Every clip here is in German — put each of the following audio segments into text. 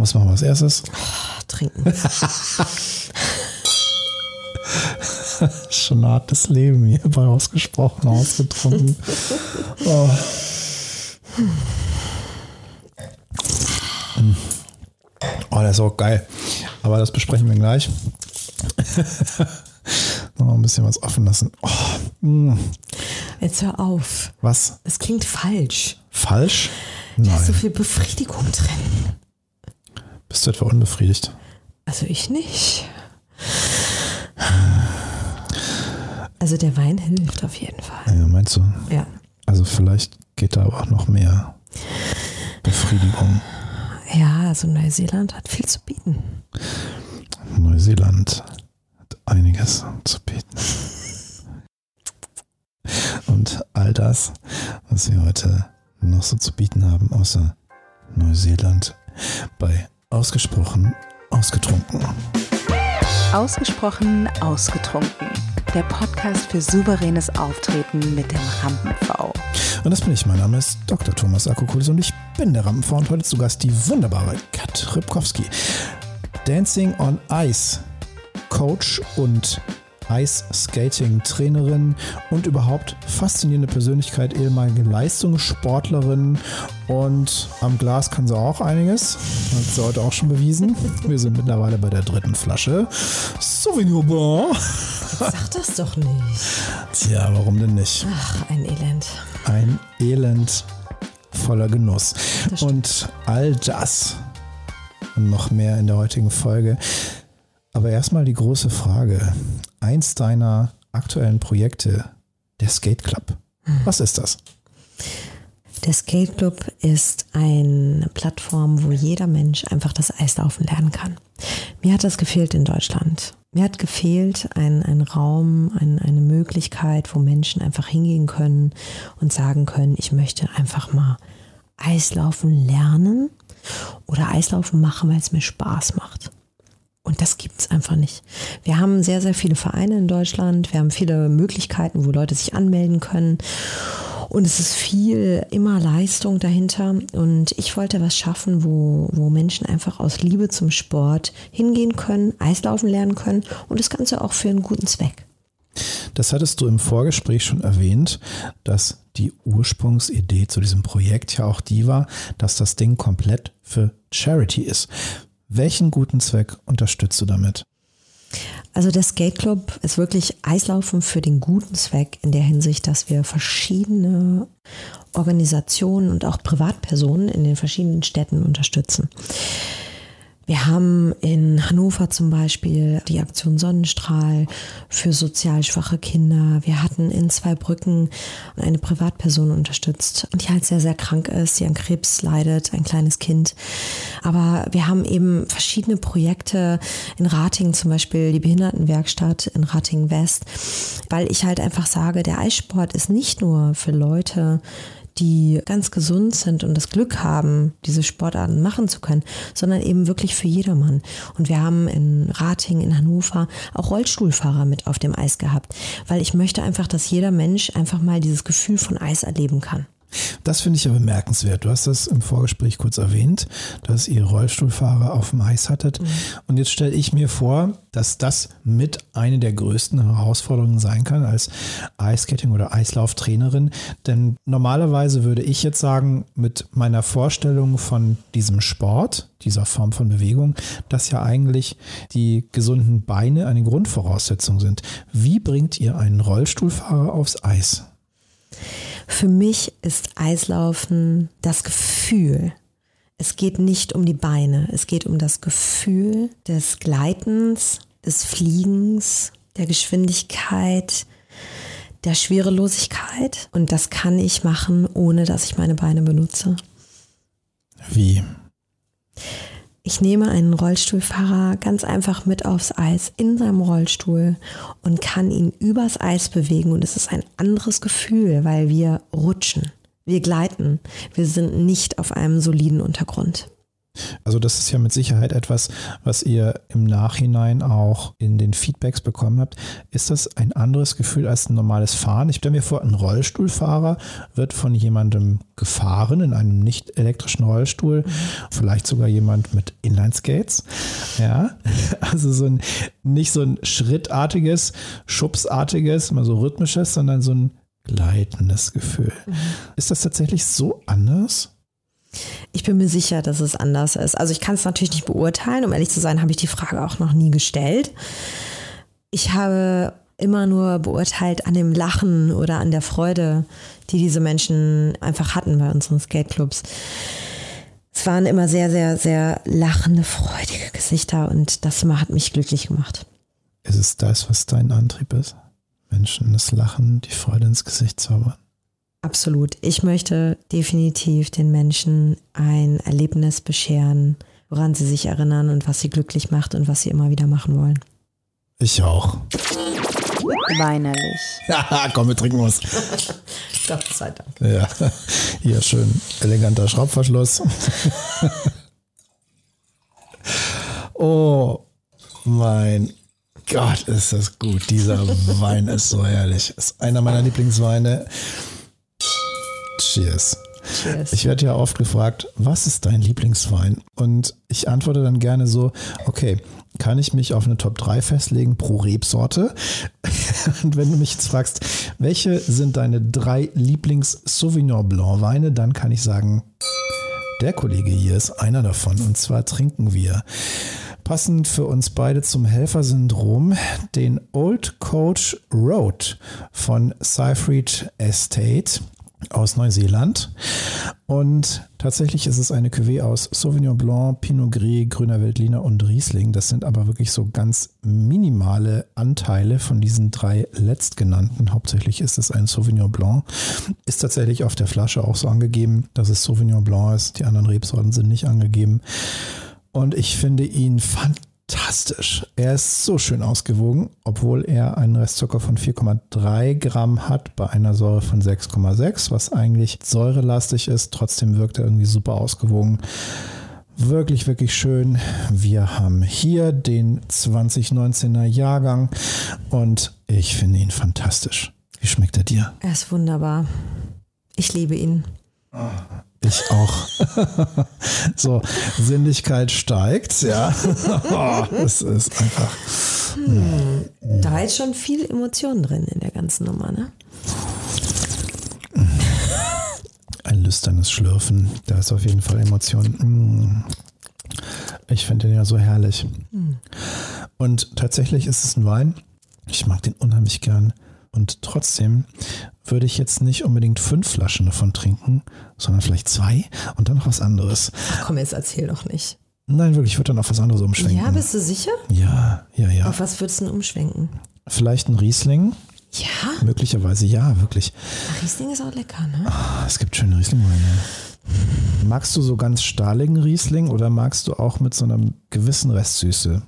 Was machen wir als erstes? Oh, trinken. Schon ein hartes Leben hier bei ausgesprochen, ausgetrunken. Oh. oh, der ist auch geil. Aber das besprechen wir gleich. Noch ein bisschen was offen lassen. Oh. Mm. Jetzt hör auf. Was? Es klingt falsch. Falsch? Da ist so viel Befriedigung drin. Bist du etwa unbefriedigt? Also ich nicht. Also der Wein hilft auf jeden Fall. Ja, meinst du? Ja. Also vielleicht geht da aber auch noch mehr Befriedigung. Ja, also Neuseeland hat viel zu bieten. Neuseeland hat einiges zu bieten. Und all das, was wir heute noch so zu bieten haben, außer Neuseeland, bei Ausgesprochen Ausgetrunken. Ausgesprochen Ausgetrunken. Der Podcast für souveränes Auftreten mit dem Rampen-V. Und das bin ich. Mein Name ist Dr. Thomas Akokulis und ich bin der Rampen-V und heute zu Gast die wunderbare Kat Rybkowski. Dancing on Ice Coach und Ice-Skating-Trainerin und überhaupt faszinierende Persönlichkeit, ehemalige Leistungssportlerin und am Glas kann sie auch einiges. Hat sie heute auch schon bewiesen. Wir sind mittlerweile bei der dritten Flasche. Souvenir Blanc. Sag das doch nicht. Tja, warum denn nicht? Ach, ein Elend. Ein Elend voller Genuss. Und all das und noch mehr in der heutigen Folge. Aber erstmal die große Frage. Eins deiner aktuellen Projekte, der Skate Club. Was ist das? Der Skate Club ist eine Plattform, wo jeder Mensch einfach das Eislaufen lernen kann. Mir hat das gefehlt in Deutschland. Mir hat gefehlt ein, ein Raum, ein, eine Möglichkeit, wo Menschen einfach hingehen können und sagen können, ich möchte einfach mal Eislaufen lernen oder Eislaufen machen, weil es mir Spaß macht. Und das gibt es einfach nicht. Wir haben sehr, sehr viele Vereine in Deutschland. Wir haben viele Möglichkeiten, wo Leute sich anmelden können. Und es ist viel immer Leistung dahinter. Und ich wollte was schaffen, wo, wo Menschen einfach aus Liebe zum Sport hingehen können, Eislaufen lernen können und das Ganze auch für einen guten Zweck. Das hattest du im Vorgespräch schon erwähnt, dass die Ursprungsidee zu diesem Projekt ja auch die war, dass das Ding komplett für Charity ist. Welchen guten Zweck unterstützt du damit? Also der Skate Club ist wirklich Eislaufen für den guten Zweck in der Hinsicht, dass wir verschiedene Organisationen und auch Privatpersonen in den verschiedenen Städten unterstützen. Wir haben in Hannover zum Beispiel die Aktion Sonnenstrahl für sozial schwache Kinder. Wir hatten in zwei Brücken eine Privatperson unterstützt, die halt sehr, sehr krank ist, die an Krebs leidet, ein kleines Kind. Aber wir haben eben verschiedene Projekte in Ratingen zum Beispiel, die Behindertenwerkstatt in Ratingen West, weil ich halt einfach sage, der Eissport ist nicht nur für Leute, die ganz gesund sind und das Glück haben, diese Sportarten machen zu können, sondern eben wirklich für jedermann. Und wir haben in Rating, in Hannover auch Rollstuhlfahrer mit auf dem Eis gehabt, weil ich möchte einfach, dass jeder Mensch einfach mal dieses Gefühl von Eis erleben kann. Das finde ich ja bemerkenswert. Du hast das im Vorgespräch kurz erwähnt, dass ihr Rollstuhlfahrer auf dem Eis hattet. Mhm. Und jetzt stelle ich mir vor, dass das mit eine der größten Herausforderungen sein kann als Eiskating- oder Eislauftrainerin. Denn normalerweise würde ich jetzt sagen, mit meiner Vorstellung von diesem Sport, dieser Form von Bewegung, dass ja eigentlich die gesunden Beine eine Grundvoraussetzung sind. Wie bringt ihr einen Rollstuhlfahrer aufs Eis? Für mich ist Eislaufen das Gefühl. Es geht nicht um die Beine, es geht um das Gefühl des Gleitens, des Fliegens, der Geschwindigkeit, der Schwerelosigkeit. Und das kann ich machen, ohne dass ich meine Beine benutze. Wie? Ich nehme einen Rollstuhlfahrer ganz einfach mit aufs Eis in seinem Rollstuhl und kann ihn übers Eis bewegen. Und es ist ein anderes Gefühl, weil wir rutschen, wir gleiten, wir sind nicht auf einem soliden Untergrund. Also das ist ja mit Sicherheit etwas, was ihr im Nachhinein auch in den Feedbacks bekommen habt. Ist das ein anderes Gefühl als ein normales Fahren? Ich stelle mir vor, ein Rollstuhlfahrer wird von jemandem gefahren in einem nicht elektrischen Rollstuhl, vielleicht sogar jemand mit Inlineskates. Ja, also so ein nicht so ein schrittartiges, schubsartiges, mal so rhythmisches, sondern so ein gleitendes Gefühl. Mhm. Ist das tatsächlich so anders? Ich bin mir sicher, dass es anders ist. Also ich kann es natürlich nicht beurteilen. Um ehrlich zu sein, habe ich die Frage auch noch nie gestellt. Ich habe immer nur beurteilt an dem Lachen oder an der Freude, die diese Menschen einfach hatten bei unseren Skateclubs. Es waren immer sehr, sehr, sehr lachende, freudige Gesichter und das hat mich glücklich gemacht. Ist es das, was dein Antrieb ist? Menschen das Lachen, die Freude ins Gesicht zaubern? Absolut. Ich möchte definitiv den Menschen ein Erlebnis bescheren, woran sie sich erinnern und was sie glücklich macht und was sie immer wieder machen wollen. Ich auch. Weinerlich. Komm, wir trinken was. Gott sei Dank. Ja, hier schön eleganter Schraubverschluss. oh mein Gott, ist das gut. Dieser Wein ist so herrlich. Ist einer meiner Lieblingsweine. Cheers. Cheers. Ich werde ja oft gefragt, was ist dein Lieblingswein? Und ich antworte dann gerne so, okay, kann ich mich auf eine Top 3 festlegen pro Rebsorte? Und wenn du mich jetzt fragst, welche sind deine drei Lieblings-Sauvignon Blanc Weine, dann kann ich sagen, der Kollege hier ist einer davon. Und zwar trinken wir passend für uns beide zum Helfersyndrom den Old Coach Road von Seyfried Estate aus Neuseeland. Und tatsächlich ist es eine Cuvée aus Sauvignon Blanc, Pinot Gris, Grüner Veltliner und Riesling. Das sind aber wirklich so ganz minimale Anteile von diesen drei letztgenannten. Hauptsächlich ist es ein Sauvignon Blanc. Ist tatsächlich auf der Flasche auch so angegeben, dass es Sauvignon Blanc ist. Die anderen Rebsorten sind nicht angegeben. Und ich finde ihn fantastisch fantastisch. Er ist so schön ausgewogen, obwohl er einen Restzucker von 4,3 Gramm hat bei einer Säure von 6,6, was eigentlich säurelastig ist. Trotzdem wirkt er irgendwie super ausgewogen. Wirklich, wirklich schön. Wir haben hier den 2019er Jahrgang und ich finde ihn fantastisch. Wie schmeckt er dir? Er ist wunderbar. Ich liebe ihn. Ich auch. so, Sinnlichkeit steigt, ja. oh, es ist einfach. Hm. Da ist schon viel Emotion drin in der ganzen Nummer, ne? Ein lüsternes Schlürfen, da ist auf jeden Fall Emotion. Hm. Ich finde den ja so herrlich. Hm. Und tatsächlich ist es ein Wein. Ich mag den unheimlich gern. Und trotzdem würde ich jetzt nicht unbedingt fünf Flaschen davon trinken, sondern vielleicht zwei und dann noch was anderes. Ach komm, jetzt erzähl doch nicht. Nein, wirklich, ich würde dann auf was anderes umschwenken. Ja, bist du sicher? Ja, ja, ja. Auf was würdest du denn umschwenken? Vielleicht ein Riesling. Ja? Möglicherweise ja, wirklich. Ach, Riesling ist auch lecker, ne? Oh, es gibt schöne Rieslingweine. Magst du so ganz stahligen Riesling oder magst du auch mit so einer gewissen Restsüße?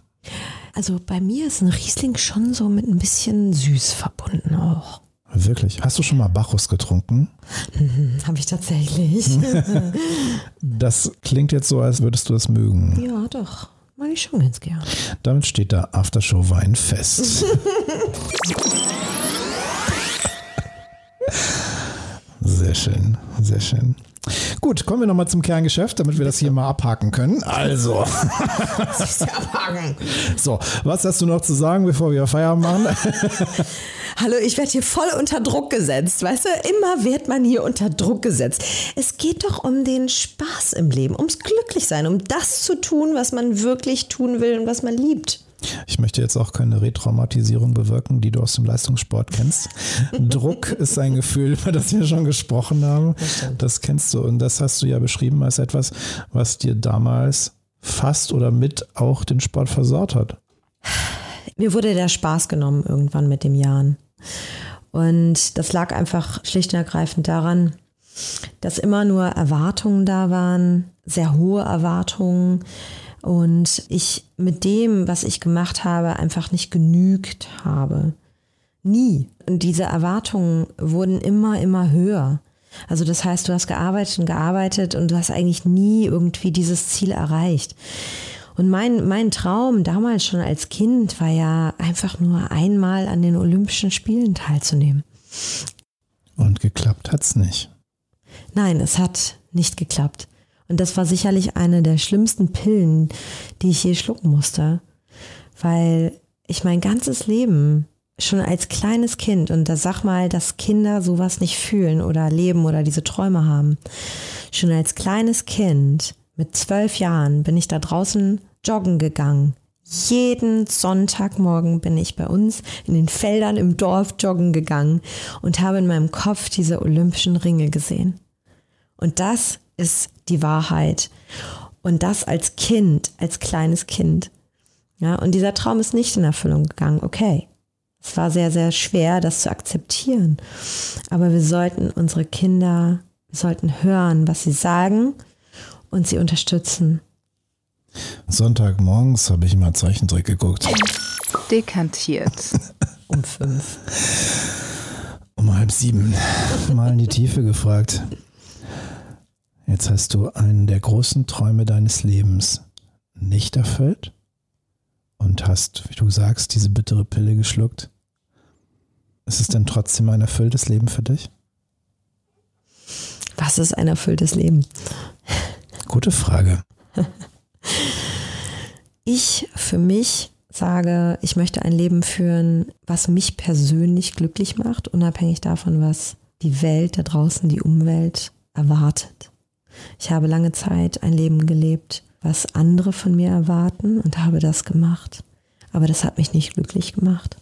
Also bei mir ist ein Riesling schon so mit ein bisschen süß verbunden auch. Wirklich? Hast du schon mal Bacchus getrunken? Mhm, Habe ich tatsächlich. das klingt jetzt so, als würdest du es mögen. Ja, doch. Mag ich schon ganz gern. Damit steht der Aftershow-Wein fest. sehr schön, sehr schön. Gut, kommen wir nochmal zum Kerngeschäft, damit wir das hier mal abhaken können. Also. abhaken. So, was hast du noch zu sagen, bevor wir Feierabend machen? Hallo, ich werde hier voll unter Druck gesetzt. Weißt du, immer wird man hier unter Druck gesetzt. Es geht doch um den Spaß im Leben, ums Glücklichsein, um das zu tun, was man wirklich tun will und was man liebt. Ich möchte jetzt auch keine Retraumatisierung bewirken, die du aus dem Leistungssport kennst. Druck ist ein Gefühl, über das wir schon gesprochen haben. Das, das kennst du und das hast du ja beschrieben als etwas, was dir damals fast oder mit auch den Sport versaut hat. Mir wurde der Spaß genommen irgendwann mit dem Jahren. Und das lag einfach schlicht und ergreifend daran, dass immer nur Erwartungen da waren, sehr hohe Erwartungen, und ich mit dem, was ich gemacht habe, einfach nicht genügt habe. Nie. Und diese Erwartungen wurden immer, immer höher. Also das heißt, du hast gearbeitet und gearbeitet und du hast eigentlich nie irgendwie dieses Ziel erreicht. Und mein, mein Traum damals schon als Kind war ja einfach nur einmal an den Olympischen Spielen teilzunehmen. Und geklappt hat's nicht. Nein, es hat nicht geklappt. Und das war sicherlich eine der schlimmsten Pillen, die ich je schlucken musste. Weil ich mein ganzes Leben schon als kleines Kind, und da sag mal, dass Kinder sowas nicht fühlen oder leben oder diese Träume haben. Schon als kleines Kind, mit zwölf Jahren, bin ich da draußen joggen gegangen. Jeden Sonntagmorgen bin ich bei uns in den Feldern im Dorf joggen gegangen und habe in meinem Kopf diese olympischen Ringe gesehen. Und das ist die Wahrheit. Und das als Kind, als kleines Kind. Ja, und dieser Traum ist nicht in Erfüllung gegangen. Okay. Es war sehr, sehr schwer, das zu akzeptieren. Aber wir sollten unsere Kinder, wir sollten hören, was sie sagen und sie unterstützen. Sonntagmorgens habe ich immer Zeichentrick geguckt. Dekantiert. Um fünf. Um halb sieben. Mal in die Tiefe gefragt. Jetzt hast du einen der großen Träume deines Lebens nicht erfüllt und hast, wie du sagst, diese bittere Pille geschluckt. Ist es denn trotzdem ein erfülltes Leben für dich? Was ist ein erfülltes Leben? Gute Frage. Ich für mich sage, ich möchte ein Leben führen, was mich persönlich glücklich macht, unabhängig davon, was die Welt da draußen, die Umwelt erwartet. Ich habe lange Zeit ein Leben gelebt, was andere von mir erwarten und habe das gemacht. Aber das hat mich nicht glücklich gemacht.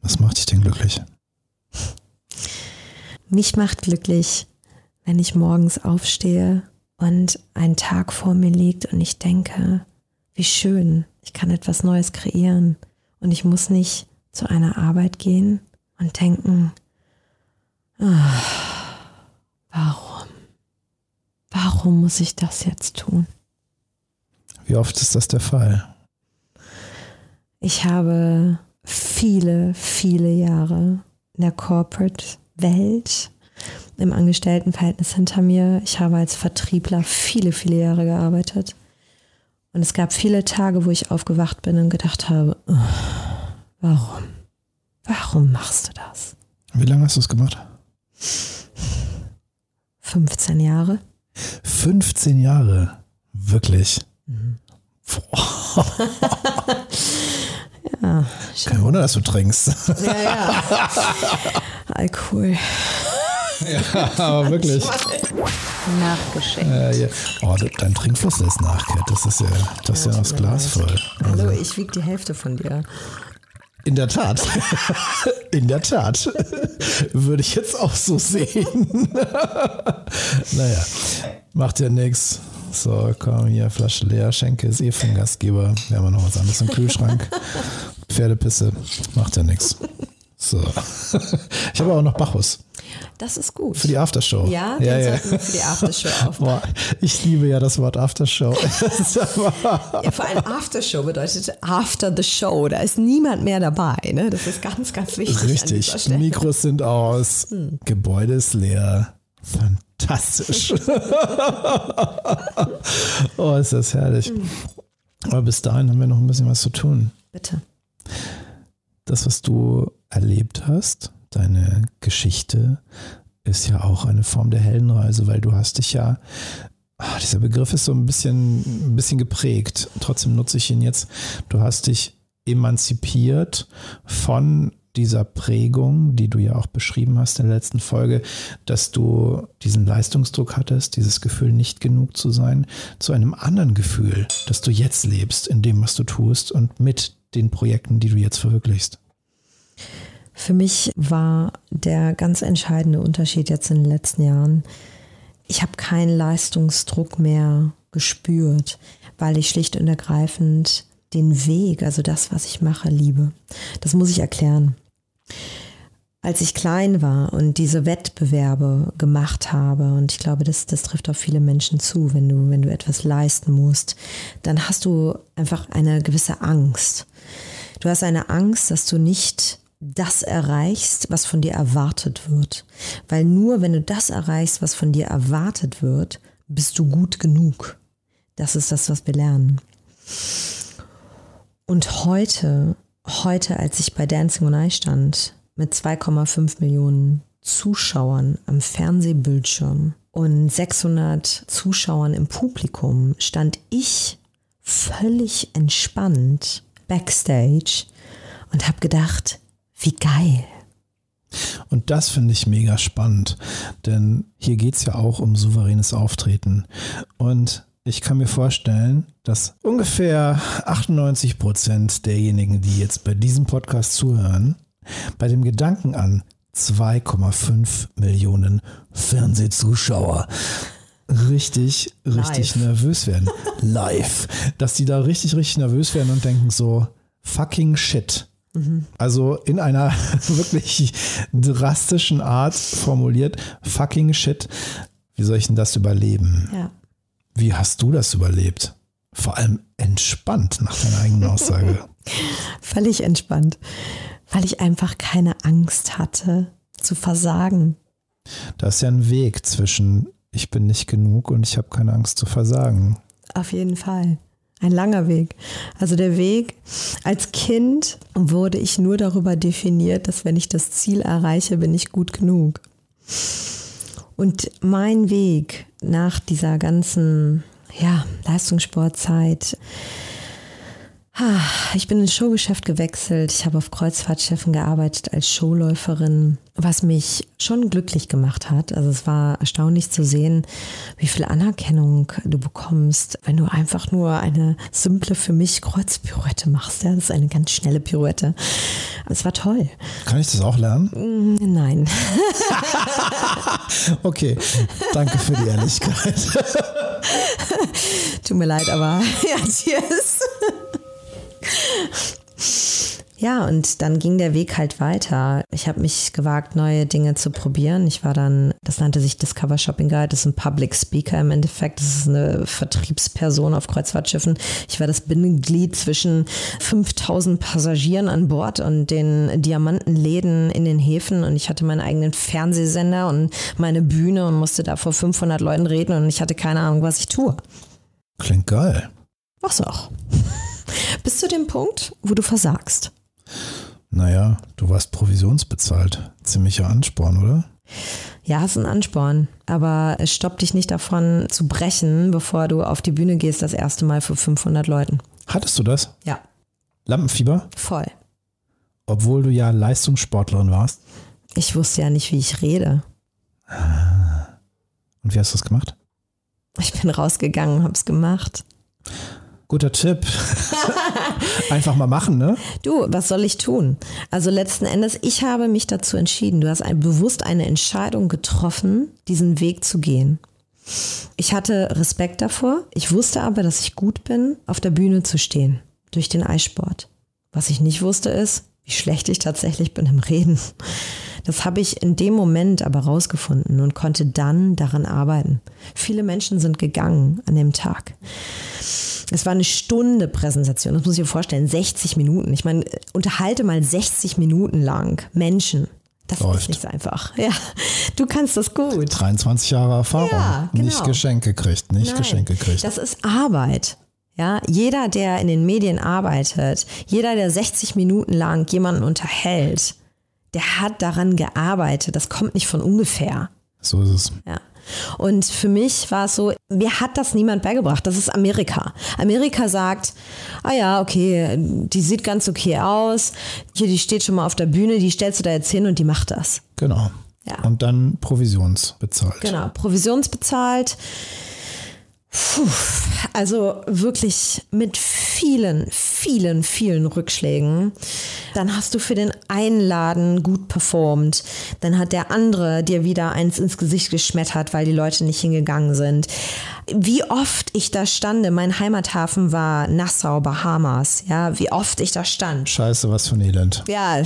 Was macht dich denn glücklich? Mich macht glücklich, wenn ich morgens aufstehe und ein Tag vor mir liegt und ich denke, wie schön, ich kann etwas Neues kreieren und ich muss nicht zu einer Arbeit gehen und denken, ah, warum? Warum muss ich das jetzt tun? Wie oft ist das der Fall? Ich habe viele, viele Jahre in der Corporate-Welt im Angestelltenverhältnis hinter mir. Ich habe als Vertriebler viele, viele Jahre gearbeitet. Und es gab viele Tage, wo ich aufgewacht bin und gedacht habe, oh, warum? Warum machst du das? Wie lange hast du es gemacht? 15 Jahre. 15 Jahre. Wirklich. Mhm. ja, Kein Wunder, dass du trinkst. Ja, ja. Alkohol. Ja, aber wirklich. Nachgeschenkt. Äh, ja. Oh, dein Trinkfluss ist nachgekehrt. Das ist ja, das ist ja, das Glas voll. Hallo, ich wiege die Hälfte von dir. In der Tat. In der Tat. Würde ich jetzt auch so sehen. naja, macht ja nichts. So, komm hier, Flasche leer, Schenke ist eh vom Gastgeber. Wir haben noch was anderes im Kühlschrank. Pferdepisse, macht ja nichts. So. Ich habe auch noch Bacchus. Das ist gut. Für die Aftershow. Ja, ja, ja. für die Aftershow. Boah, ich liebe ja das Wort Aftershow. Ja, vor allem Aftershow bedeutet After the Show. Da ist niemand mehr dabei. Ne? Das ist ganz, ganz wichtig. Richtig. Mikros sind aus. Gebäude ist leer. Fantastisch. oh, ist das herrlich. Aber bis dahin haben wir noch ein bisschen was zu tun. Bitte. Das, was du erlebt hast, deine Geschichte, ist ja auch eine Form der Heldenreise, weil du hast dich ja, ah, dieser Begriff ist so ein bisschen, ein bisschen geprägt. Trotzdem nutze ich ihn jetzt. Du hast dich emanzipiert von dieser Prägung, die du ja auch beschrieben hast in der letzten Folge, dass du diesen Leistungsdruck hattest, dieses Gefühl, nicht genug zu sein, zu einem anderen Gefühl, dass du jetzt lebst in dem, was du tust und mit den Projekten, die du jetzt verwirklichst. Für mich war der ganz entscheidende Unterschied jetzt in den letzten Jahren, ich habe keinen Leistungsdruck mehr gespürt, weil ich schlicht und ergreifend den Weg, also das, was ich mache, liebe. Das muss ich erklären. Als ich klein war und diese Wettbewerbe gemacht habe, und ich glaube, das, das trifft auf viele Menschen zu, wenn du, wenn du etwas leisten musst, dann hast du einfach eine gewisse Angst. Du hast eine Angst, dass du nicht das erreichst, was von dir erwartet wird. Weil nur wenn du das erreichst, was von dir erwartet wird, bist du gut genug. Das ist das, was wir lernen. Und heute, heute, als ich bei Dancing on Ice stand, mit 2,5 Millionen Zuschauern am Fernsehbildschirm und 600 Zuschauern im Publikum, stand ich völlig entspannt backstage und habe gedacht, wie geil. Und das finde ich mega spannend, denn hier geht es ja auch um souveränes Auftreten. Und ich kann mir vorstellen, dass ungefähr 98 Prozent derjenigen, die jetzt bei diesem Podcast zuhören, bei dem Gedanken an 2,5 Millionen Fernsehzuschauer richtig, richtig Live. nervös werden. Live. Dass die da richtig, richtig nervös werden und denken so, fucking shit. Also in einer wirklich drastischen Art formuliert, fucking shit. Wie soll ich denn das überleben? Ja. Wie hast du das überlebt? Vor allem entspannt nach deiner eigenen Aussage. Völlig entspannt, weil ich einfach keine Angst hatte zu versagen. Da ist ja ein Weg zwischen ich bin nicht genug und ich habe keine Angst zu versagen. Auf jeden Fall. Ein langer Weg. Also der Weg, als Kind wurde ich nur darüber definiert, dass wenn ich das Ziel erreiche, bin ich gut genug. Und mein Weg nach dieser ganzen ja, Leistungssportzeit, ich bin ins Showgeschäft gewechselt. Ich habe auf Kreuzfahrtschiffen gearbeitet als Showläuferin, was mich schon glücklich gemacht hat. Also es war erstaunlich zu sehen, wie viel Anerkennung du bekommst, wenn du einfach nur eine simple für mich Kreuzpirouette machst. Ja, das ist eine ganz schnelle Pirouette. Es war toll. Kann ich das auch lernen? Mm, Nein. Okay, danke für die Ehrlichkeit. Tut mir leid, aber ja, cheers. Ja, und dann ging der Weg halt weiter. Ich habe mich gewagt, neue Dinge zu probieren. Ich war dann, das nannte sich Discover Shopping Guide, das ist ein Public Speaker im Endeffekt. Das ist eine Vertriebsperson auf Kreuzfahrtschiffen. Ich war das Bindeglied zwischen 5000 Passagieren an Bord und den Diamantenläden in den Häfen. Und ich hatte meinen eigenen Fernsehsender und meine Bühne und musste da vor 500 Leuten reden und ich hatte keine Ahnung, was ich tue. Klingt geil. Mach's auch. Bis zu dem Punkt, wo du versagst. Naja, du warst provisionsbezahlt. Ziemlicher Ansporn, oder? Ja, ist ein Ansporn, aber es stoppt dich nicht davon zu brechen, bevor du auf die Bühne gehst, das erste Mal vor 500 Leuten. Hattest du das? Ja, Lampenfieber? voll. Obwohl du ja Leistungssportlerin warst. Ich wusste ja nicht, wie ich rede. Und wie hast du das gemacht? Ich bin rausgegangen und hab's gemacht. Guter Tipp. Einfach mal machen, ne? Du, was soll ich tun? Also letzten Endes, ich habe mich dazu entschieden. Du hast ein, bewusst eine Entscheidung getroffen, diesen Weg zu gehen. Ich hatte Respekt davor. Ich wusste aber, dass ich gut bin, auf der Bühne zu stehen. Durch den Eissport. Was ich nicht wusste ist, wie schlecht ich tatsächlich bin im Reden. Das habe ich in dem Moment aber rausgefunden und konnte dann daran arbeiten. Viele Menschen sind gegangen an dem Tag. Es war eine Stunde Präsentation, das muss ich dir vorstellen, 60 Minuten. Ich meine, unterhalte mal 60 Minuten lang Menschen. Das Läuft. ist nicht so einfach. Ja, du kannst das gut. 23 Jahre Erfahrung. Ja, genau. Nicht Geschenke kriegt, nicht Nein, Geschenke kriegt. Das ist Arbeit. Ja, jeder, der in den Medien arbeitet, jeder, der 60 Minuten lang jemanden unterhält, der hat daran gearbeitet. Das kommt nicht von ungefähr. So ist es. Ja. Und für mich war es so, mir hat das niemand beigebracht. Das ist Amerika. Amerika sagt, ah ja, okay, die sieht ganz okay aus. Hier, die steht schon mal auf der Bühne, die stellst du da jetzt hin und die macht das. Genau. Ja. Und dann provisionsbezahlt. Genau, provisionsbezahlt. Puh, also wirklich mit vielen, vielen, vielen Rückschlägen. Dann hast du für den einen Laden gut performt. Dann hat der andere dir wieder eins ins Gesicht geschmettert, weil die Leute nicht hingegangen sind. Wie oft ich da stande, mein Heimathafen war Nassau, Bahamas. Ja, wie oft ich da stand. Scheiße, was für ein Elend. Ja,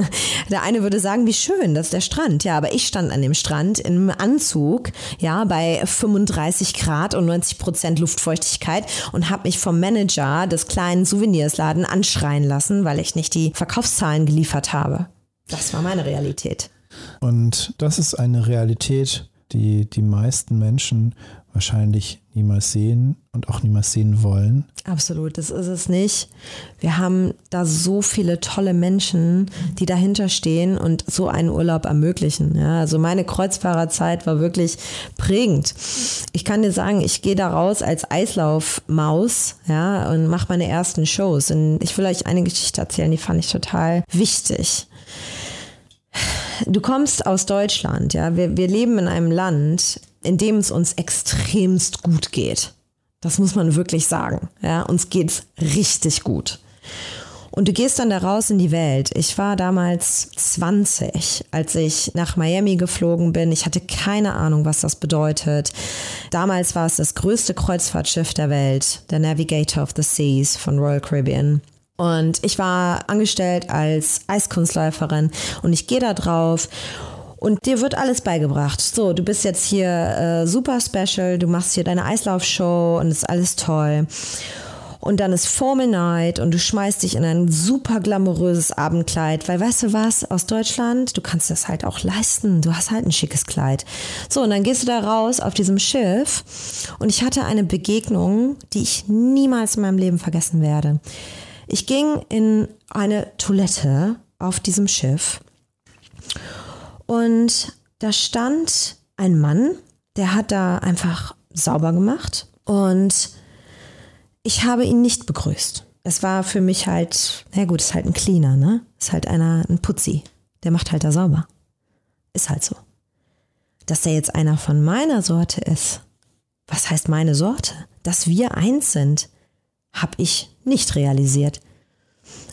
der eine würde sagen, wie schön, das ist der Strand. Ja, aber ich stand an dem Strand im Anzug, ja, bei 35 Grad und 90 Prozent Luftfeuchtigkeit und habe mich vom Manager des kleinen Souvenirsladen anschreien lassen, weil ich nicht die Verkaufszahlen geliefert habe. Das war meine Realität. Und das ist eine Realität, die die meisten Menschen wahrscheinlich niemals sehen und auch niemals sehen wollen. Absolut, das ist es nicht. Wir haben da so viele tolle Menschen, die dahinter stehen und so einen Urlaub ermöglichen. Ja, also meine Kreuzfahrerzeit war wirklich prägend. Ich kann dir sagen, ich gehe da raus als Eislaufmaus ja, und mache meine ersten Shows. Und ich will euch eine Geschichte erzählen, die fand ich total wichtig du kommst aus Deutschland, ja, wir, wir leben in einem Land, in dem es uns extremst gut geht. Das muss man wirklich sagen. Ja, uns geht's richtig gut. Und du gehst dann da raus in die Welt. Ich war damals 20, als ich nach Miami geflogen bin. Ich hatte keine Ahnung, was das bedeutet. Damals war es das größte Kreuzfahrtschiff der Welt, der Navigator of the Seas von Royal Caribbean. Und ich war angestellt als Eiskunstläuferin und ich gehe da drauf und dir wird alles beigebracht. So, du bist jetzt hier äh, super special, du machst hier deine Eislaufshow und ist alles toll. Und dann ist Formel Night und du schmeißt dich in ein super glamouröses Abendkleid, weil weißt du was, aus Deutschland, du kannst das halt auch leisten, du hast halt ein schickes Kleid. So, und dann gehst du da raus auf diesem Schiff und ich hatte eine Begegnung, die ich niemals in meinem Leben vergessen werde. Ich ging in eine Toilette auf diesem Schiff und da stand ein Mann, der hat da einfach sauber gemacht und ich habe ihn nicht begrüßt. Es war für mich halt, na gut, ist halt ein Cleaner, ne? Ist halt einer, ein Putzi. Der macht halt da sauber. Ist halt so. Dass der jetzt einer von meiner Sorte ist. Was heißt meine Sorte? Dass wir eins sind habe ich nicht realisiert.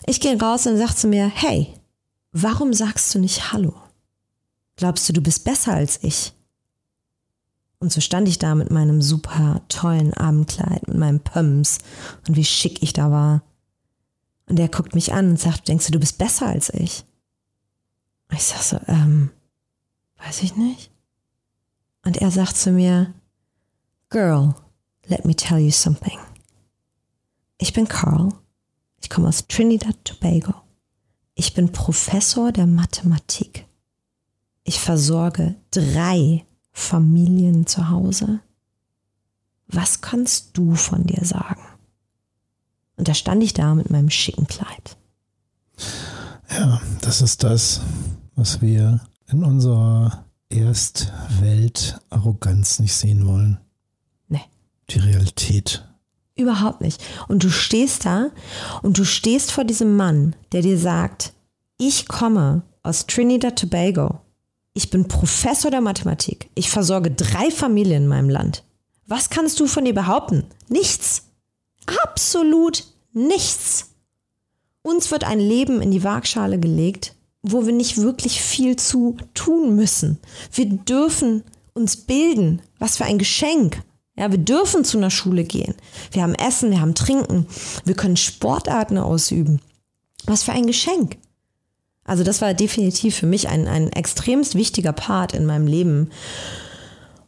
Ich gehe raus und sage zu mir, hey, warum sagst du nicht Hallo? Glaubst du, du bist besser als ich? Und so stand ich da mit meinem super tollen Abendkleid, mit meinem Pumps und wie schick ich da war. Und er guckt mich an und sagt, denkst du, du bist besser als ich? Ich sag so, ähm, weiß ich nicht. Und er sagt zu mir, Girl, let me tell you something. Ich bin Carl. Ich komme aus Trinidad Tobago. Ich bin Professor der Mathematik. Ich versorge drei Familien zu Hause. Was kannst du von dir sagen? Und da stand ich da mit meinem schicken Kleid. Ja, das ist das, was wir in unserer Erstwelt-Arroganz nicht sehen wollen. Nee. Die Realität. Überhaupt nicht. Und du stehst da und du stehst vor diesem Mann, der dir sagt, ich komme aus Trinidad Tobago. Ich bin Professor der Mathematik. Ich versorge drei Familien in meinem Land. Was kannst du von dir behaupten? Nichts. Absolut nichts. Uns wird ein Leben in die Waagschale gelegt, wo wir nicht wirklich viel zu tun müssen. Wir dürfen uns bilden. Was für ein Geschenk. Ja, wir dürfen zu einer Schule gehen. Wir haben Essen, wir haben Trinken. Wir können Sportarten ausüben. Was für ein Geschenk. Also das war definitiv für mich ein, ein extremst wichtiger Part in meinem Leben,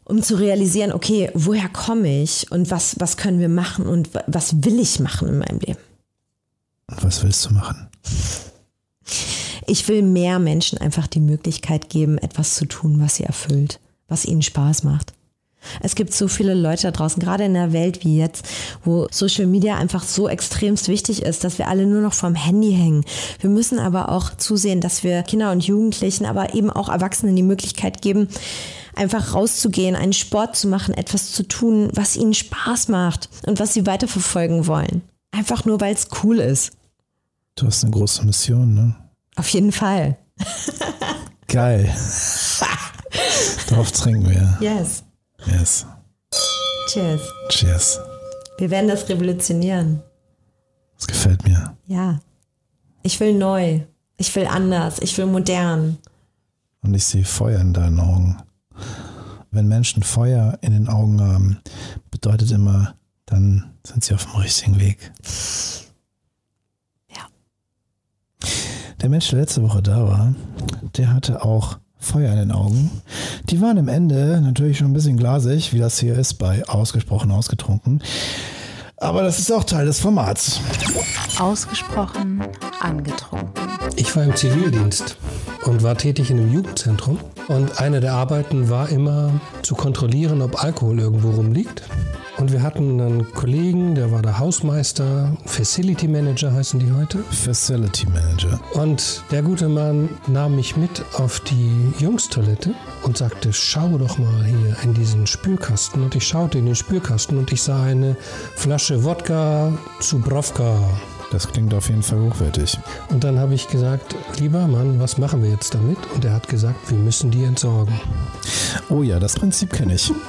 um zu realisieren, okay, woher komme ich und was, was können wir machen und was will ich machen in meinem Leben. Und was willst du machen? Ich will mehr Menschen einfach die Möglichkeit geben, etwas zu tun, was sie erfüllt, was ihnen Spaß macht. Es gibt so viele Leute da draußen, gerade in der Welt wie jetzt, wo Social Media einfach so extremst wichtig ist, dass wir alle nur noch vorm Handy hängen. Wir müssen aber auch zusehen, dass wir Kinder und Jugendlichen, aber eben auch Erwachsenen die Möglichkeit geben, einfach rauszugehen, einen Sport zu machen, etwas zu tun, was ihnen Spaß macht und was sie weiterverfolgen wollen. Einfach nur, weil es cool ist. Du hast eine große Mission, ne? Auf jeden Fall. Geil. Darauf trinken wir. Yes. Yes. Cheers. Cheers. Wir werden das revolutionieren. Das gefällt mir. Ja. Ich will neu. Ich will anders. Ich will modern. Und ich sehe Feuer in deinen Augen. Wenn Menschen Feuer in den Augen haben, bedeutet immer, dann sind sie auf dem richtigen Weg. Ja. Der Mensch, der letzte Woche da war, der hatte auch Feuer in den Augen. Die waren am Ende natürlich schon ein bisschen glasig, wie das hier ist bei Ausgesprochen Ausgetrunken. Aber das ist auch Teil des Formats. Ausgesprochen angetrunken. Ich war im Zivildienst. und war tätig in einem Jugendzentrum. Und eine der Arbeiten war immer zu kontrollieren, ob Alkohol irgendwo rumliegt. Und wir hatten einen Kollegen, der war der Hausmeister, Facility Manager heißen die heute. Facility Manager. Und der gute Mann nahm mich mit auf die Jungstoilette und sagte, schau doch mal hier in diesen Spülkasten. Und ich schaute in den Spülkasten und ich sah eine Flasche Wodka Zubrovka. Das klingt auf jeden Fall hochwertig. Und dann habe ich gesagt, lieber Mann, was machen wir jetzt damit? Und er hat gesagt, wir müssen die entsorgen. Oh ja, das Prinzip kenne ich.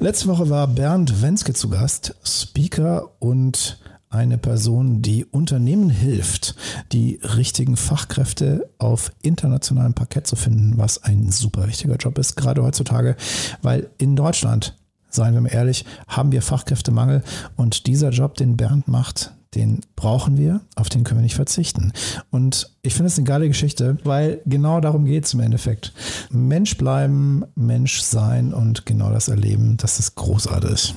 Letzte Woche war Bernd Wenske zu Gast, Speaker und eine Person, die Unternehmen hilft, die richtigen Fachkräfte auf internationalem Parkett zu finden, was ein super wichtiger Job ist, gerade heutzutage, weil in Deutschland, seien wir mal ehrlich, haben wir Fachkräftemangel und dieser Job, den Bernd macht, den brauchen wir, auf den können wir nicht verzichten. Und ich finde es eine geile Geschichte, weil genau darum geht es im Endeffekt. Mensch bleiben, Mensch sein und genau das erleben, das ist großartig.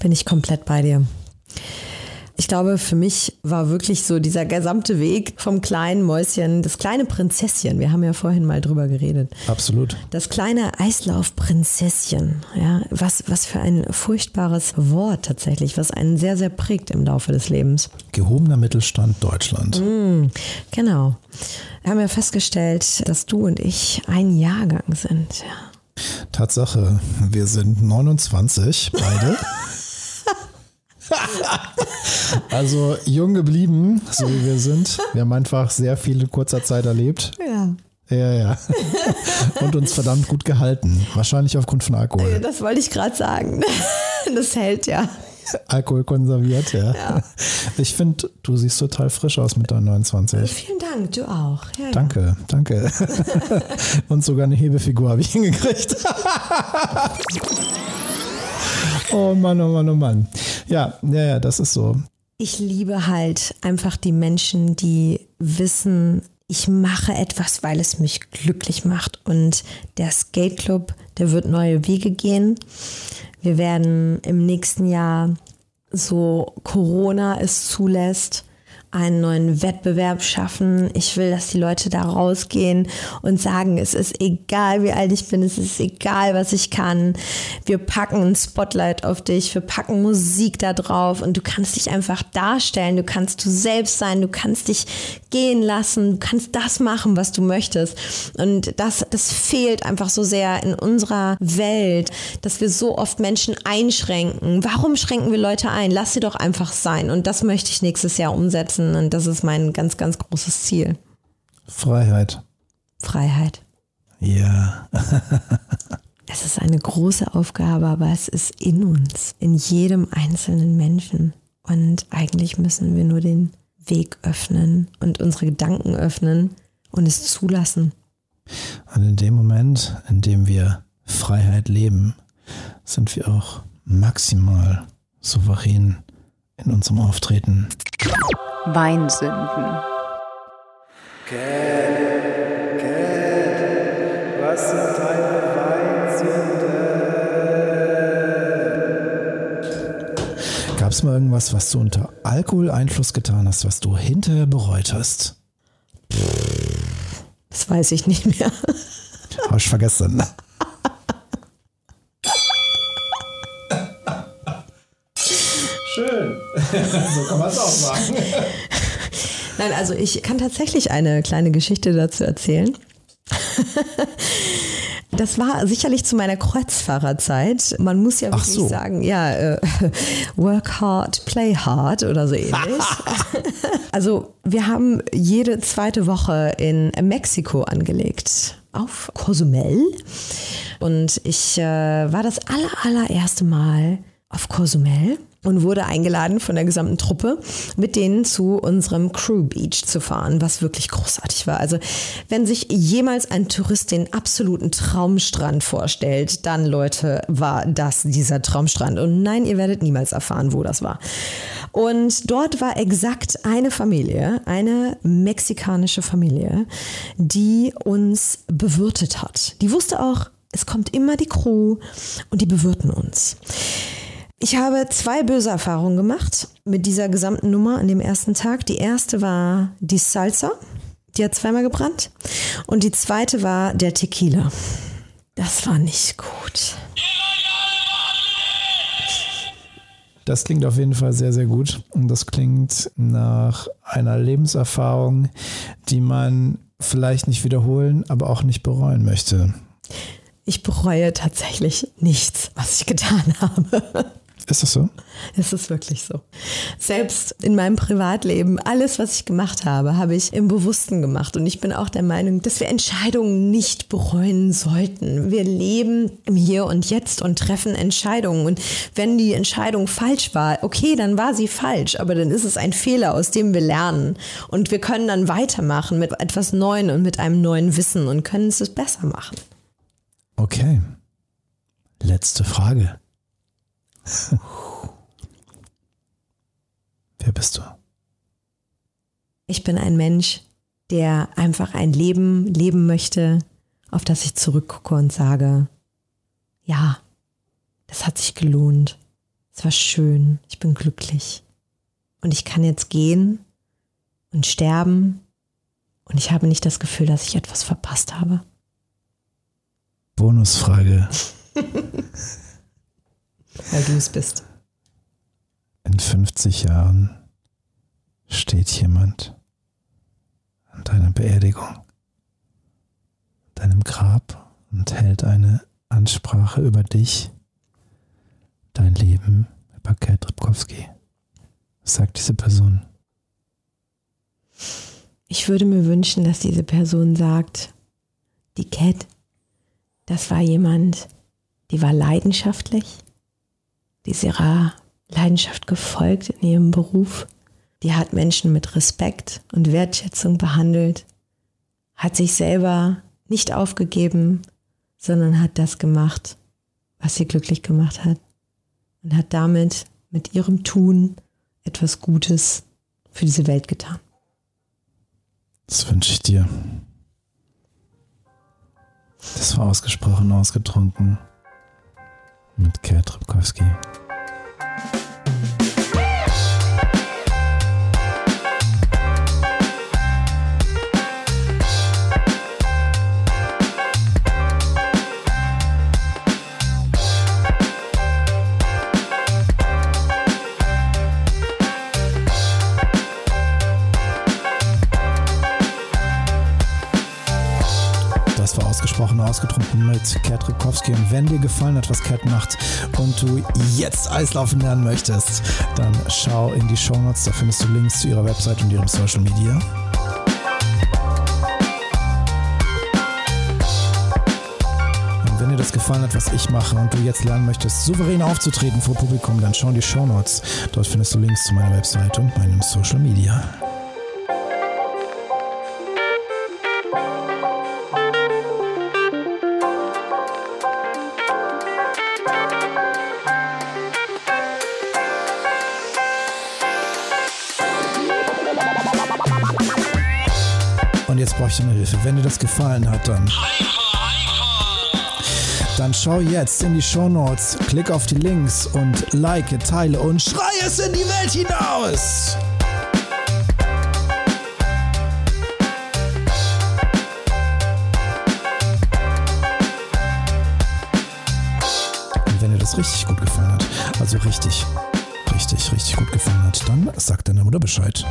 Bin ich komplett bei dir. Ich glaube, für mich war wirklich so dieser gesamte Weg vom kleinen Mäuschen, das kleine Prinzesschen. Wir haben ja vorhin mal drüber geredet. Absolut. Das kleine Eislaufprinzesschen. Ja, was, was für ein furchtbares Wort tatsächlich, was einen sehr, sehr prägt im Laufe des Lebens. Gehobener Mittelstand Deutschland. Mm, genau. Wir haben ja festgestellt, dass du und ich ein Jahrgang sind. Ja. Tatsache, wir sind 29 beide. also jung geblieben, so wie wir sind. Wir haben einfach sehr viel in kurzer Zeit erlebt. Ja. Ja, ja. Und uns verdammt gut gehalten. Wahrscheinlich aufgrund von Alkohol. Das wollte ich gerade sagen. Das hält ja. Alkohol konserviert, ja. Ja. Ich finde, du siehst total frisch aus mit deinen 29. Vielen Dank, du auch. Ja, ja. Danke, danke. Und sogar eine Hebefigur habe ich hingekriegt. Oh Mann, oh Mann, oh Mann. Ja, ja, ja, das ist so. Ich liebe halt einfach die Menschen, die wissen, ich mache etwas, weil es mich glücklich macht. Und der Skate Club, der wird neue Wege gehen. Wir werden im nächsten Jahr, so Corona es zulässt, einen neuen Wettbewerb schaffen. Ich will, dass die Leute da rausgehen und sagen, es ist egal, wie alt ich bin, es ist egal, was ich kann. Wir packen ein Spotlight auf dich, wir packen Musik da drauf und du kannst dich einfach darstellen, du kannst du selbst sein, du kannst dich gehen lassen, du kannst das machen, was du möchtest. Und das, das fehlt einfach so sehr in unserer Welt, dass wir so oft Menschen einschränken. Warum schränken wir Leute ein? Lass sie doch einfach sein. Und das möchte ich nächstes Jahr umsetzen. Und das ist mein ganz, ganz großes Ziel. Freiheit. Freiheit. Ja. Es ist eine große Aufgabe, aber es ist in uns, in jedem einzelnen Menschen. Und eigentlich müssen wir nur den Weg öffnen und unsere Gedanken öffnen und es zulassen. Und in dem Moment, in dem wir Freiheit leben, sind wir auch maximal souverän in unserem Auftreten. Weinsünden. Was sind deine Weinsünden? Gab es mal irgendwas, was du unter Alkoholeinfluss getan hast, was du hinterher bereut hast? Das weiß ich nicht mehr. Habe ich vergessen. so kann man es auch sagen. Nein, also ich kann tatsächlich eine kleine Geschichte dazu erzählen. Das war sicherlich zu meiner Kreuzfahrerzeit. Man muss ja wirklich so. sagen, ja, äh, work hard, play hard oder so ähnlich. also wir haben jede zweite Woche in Mexiko angelegt auf Cozumel und ich äh, war das aller, allererste Mal auf Cozumel und wurde eingeladen von der gesamten Truppe, mit denen zu unserem Crew Beach zu fahren, was wirklich großartig war. Also wenn sich jemals ein Tourist den absoluten Traumstrand vorstellt, dann Leute, war das dieser Traumstrand. Und nein, ihr werdet niemals erfahren, wo das war. Und dort war exakt eine Familie, eine mexikanische Familie, die uns bewirtet hat. Die wusste auch, es kommt immer die Crew und die bewirten uns. Ich habe zwei böse Erfahrungen gemacht mit dieser gesamten Nummer an dem ersten Tag. Die erste war die Salsa, die hat zweimal gebrannt. Und die zweite war der Tequila. Das war nicht gut. Das klingt auf jeden Fall sehr, sehr gut. Und das klingt nach einer Lebenserfahrung, die man vielleicht nicht wiederholen, aber auch nicht bereuen möchte. Ich bereue tatsächlich nichts, was ich getan habe. Ist das so? Es ist wirklich so. Selbst in meinem Privatleben, alles, was ich gemacht habe, habe ich im Bewussten gemacht. Und ich bin auch der Meinung, dass wir Entscheidungen nicht bereuen sollten. Wir leben im Hier und Jetzt und treffen Entscheidungen. Und wenn die Entscheidung falsch war, okay, dann war sie falsch. Aber dann ist es ein Fehler, aus dem wir lernen. Und wir können dann weitermachen mit etwas Neuem und mit einem neuen Wissen und können es besser machen. Okay. Letzte Frage. Wer bist du? Ich bin ein Mensch, der einfach ein Leben leben möchte, auf das ich zurückgucke und sage, ja, das hat sich gelohnt. Es war schön, ich bin glücklich. Und ich kann jetzt gehen und sterben und ich habe nicht das Gefühl, dass ich etwas verpasst habe. Bonusfrage. Weil du es bist. In 50 Jahren steht jemand an deiner Beerdigung, deinem Grab und hält eine Ansprache über dich, dein Leben, über Kurt Ripkowski. Was sagt diese Person? Ich würde mir wünschen, dass diese Person sagt, die Cat, das war jemand, die war leidenschaftlich, die ist ihrer Leidenschaft gefolgt in ihrem Beruf. Die hat Menschen mit Respekt und Wertschätzung behandelt, hat sich selber nicht aufgegeben, sondern hat das gemacht, was sie glücklich gemacht hat und hat damit mit ihrem Tun etwas Gutes für diese Welt getan. Das wünsche ich dir. Das war ausgesprochen ausgetrunken mit Kurt Ripkowski. Ausgesprochen ausgetrunken mit Kurt Ripkowski. Und wenn dir gefallen hat, was Kurt macht und du jetzt Eislaufen lernen möchtest, dann schau in die Shownotes. Da findest du Links zu ihrer Website und ihrem Social Media. Wenn dir das gefallen hat, was ich mache und du jetzt lernen möchtest, souverän aufzutreten vor Publikum, dann schau in die Shownotes. Dort findest du Links zu meiner Website und meinem Social Media. Jetzt brauche ich deine Hilfe. Wenn dir das gefallen hat, dann. Dann schau jetzt in die Shownotes, klick auf die Links und like, teile und schrei es in die Welt hinaus! Und wenn dir das richtig gut gefallen hat, also richtig, richtig, richtig gut gefallen hat, dann sag deiner Mutter Bescheid.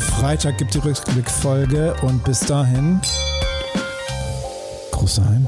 Freitag gibt die Rückblickfolge und bis dahin. Große Heim.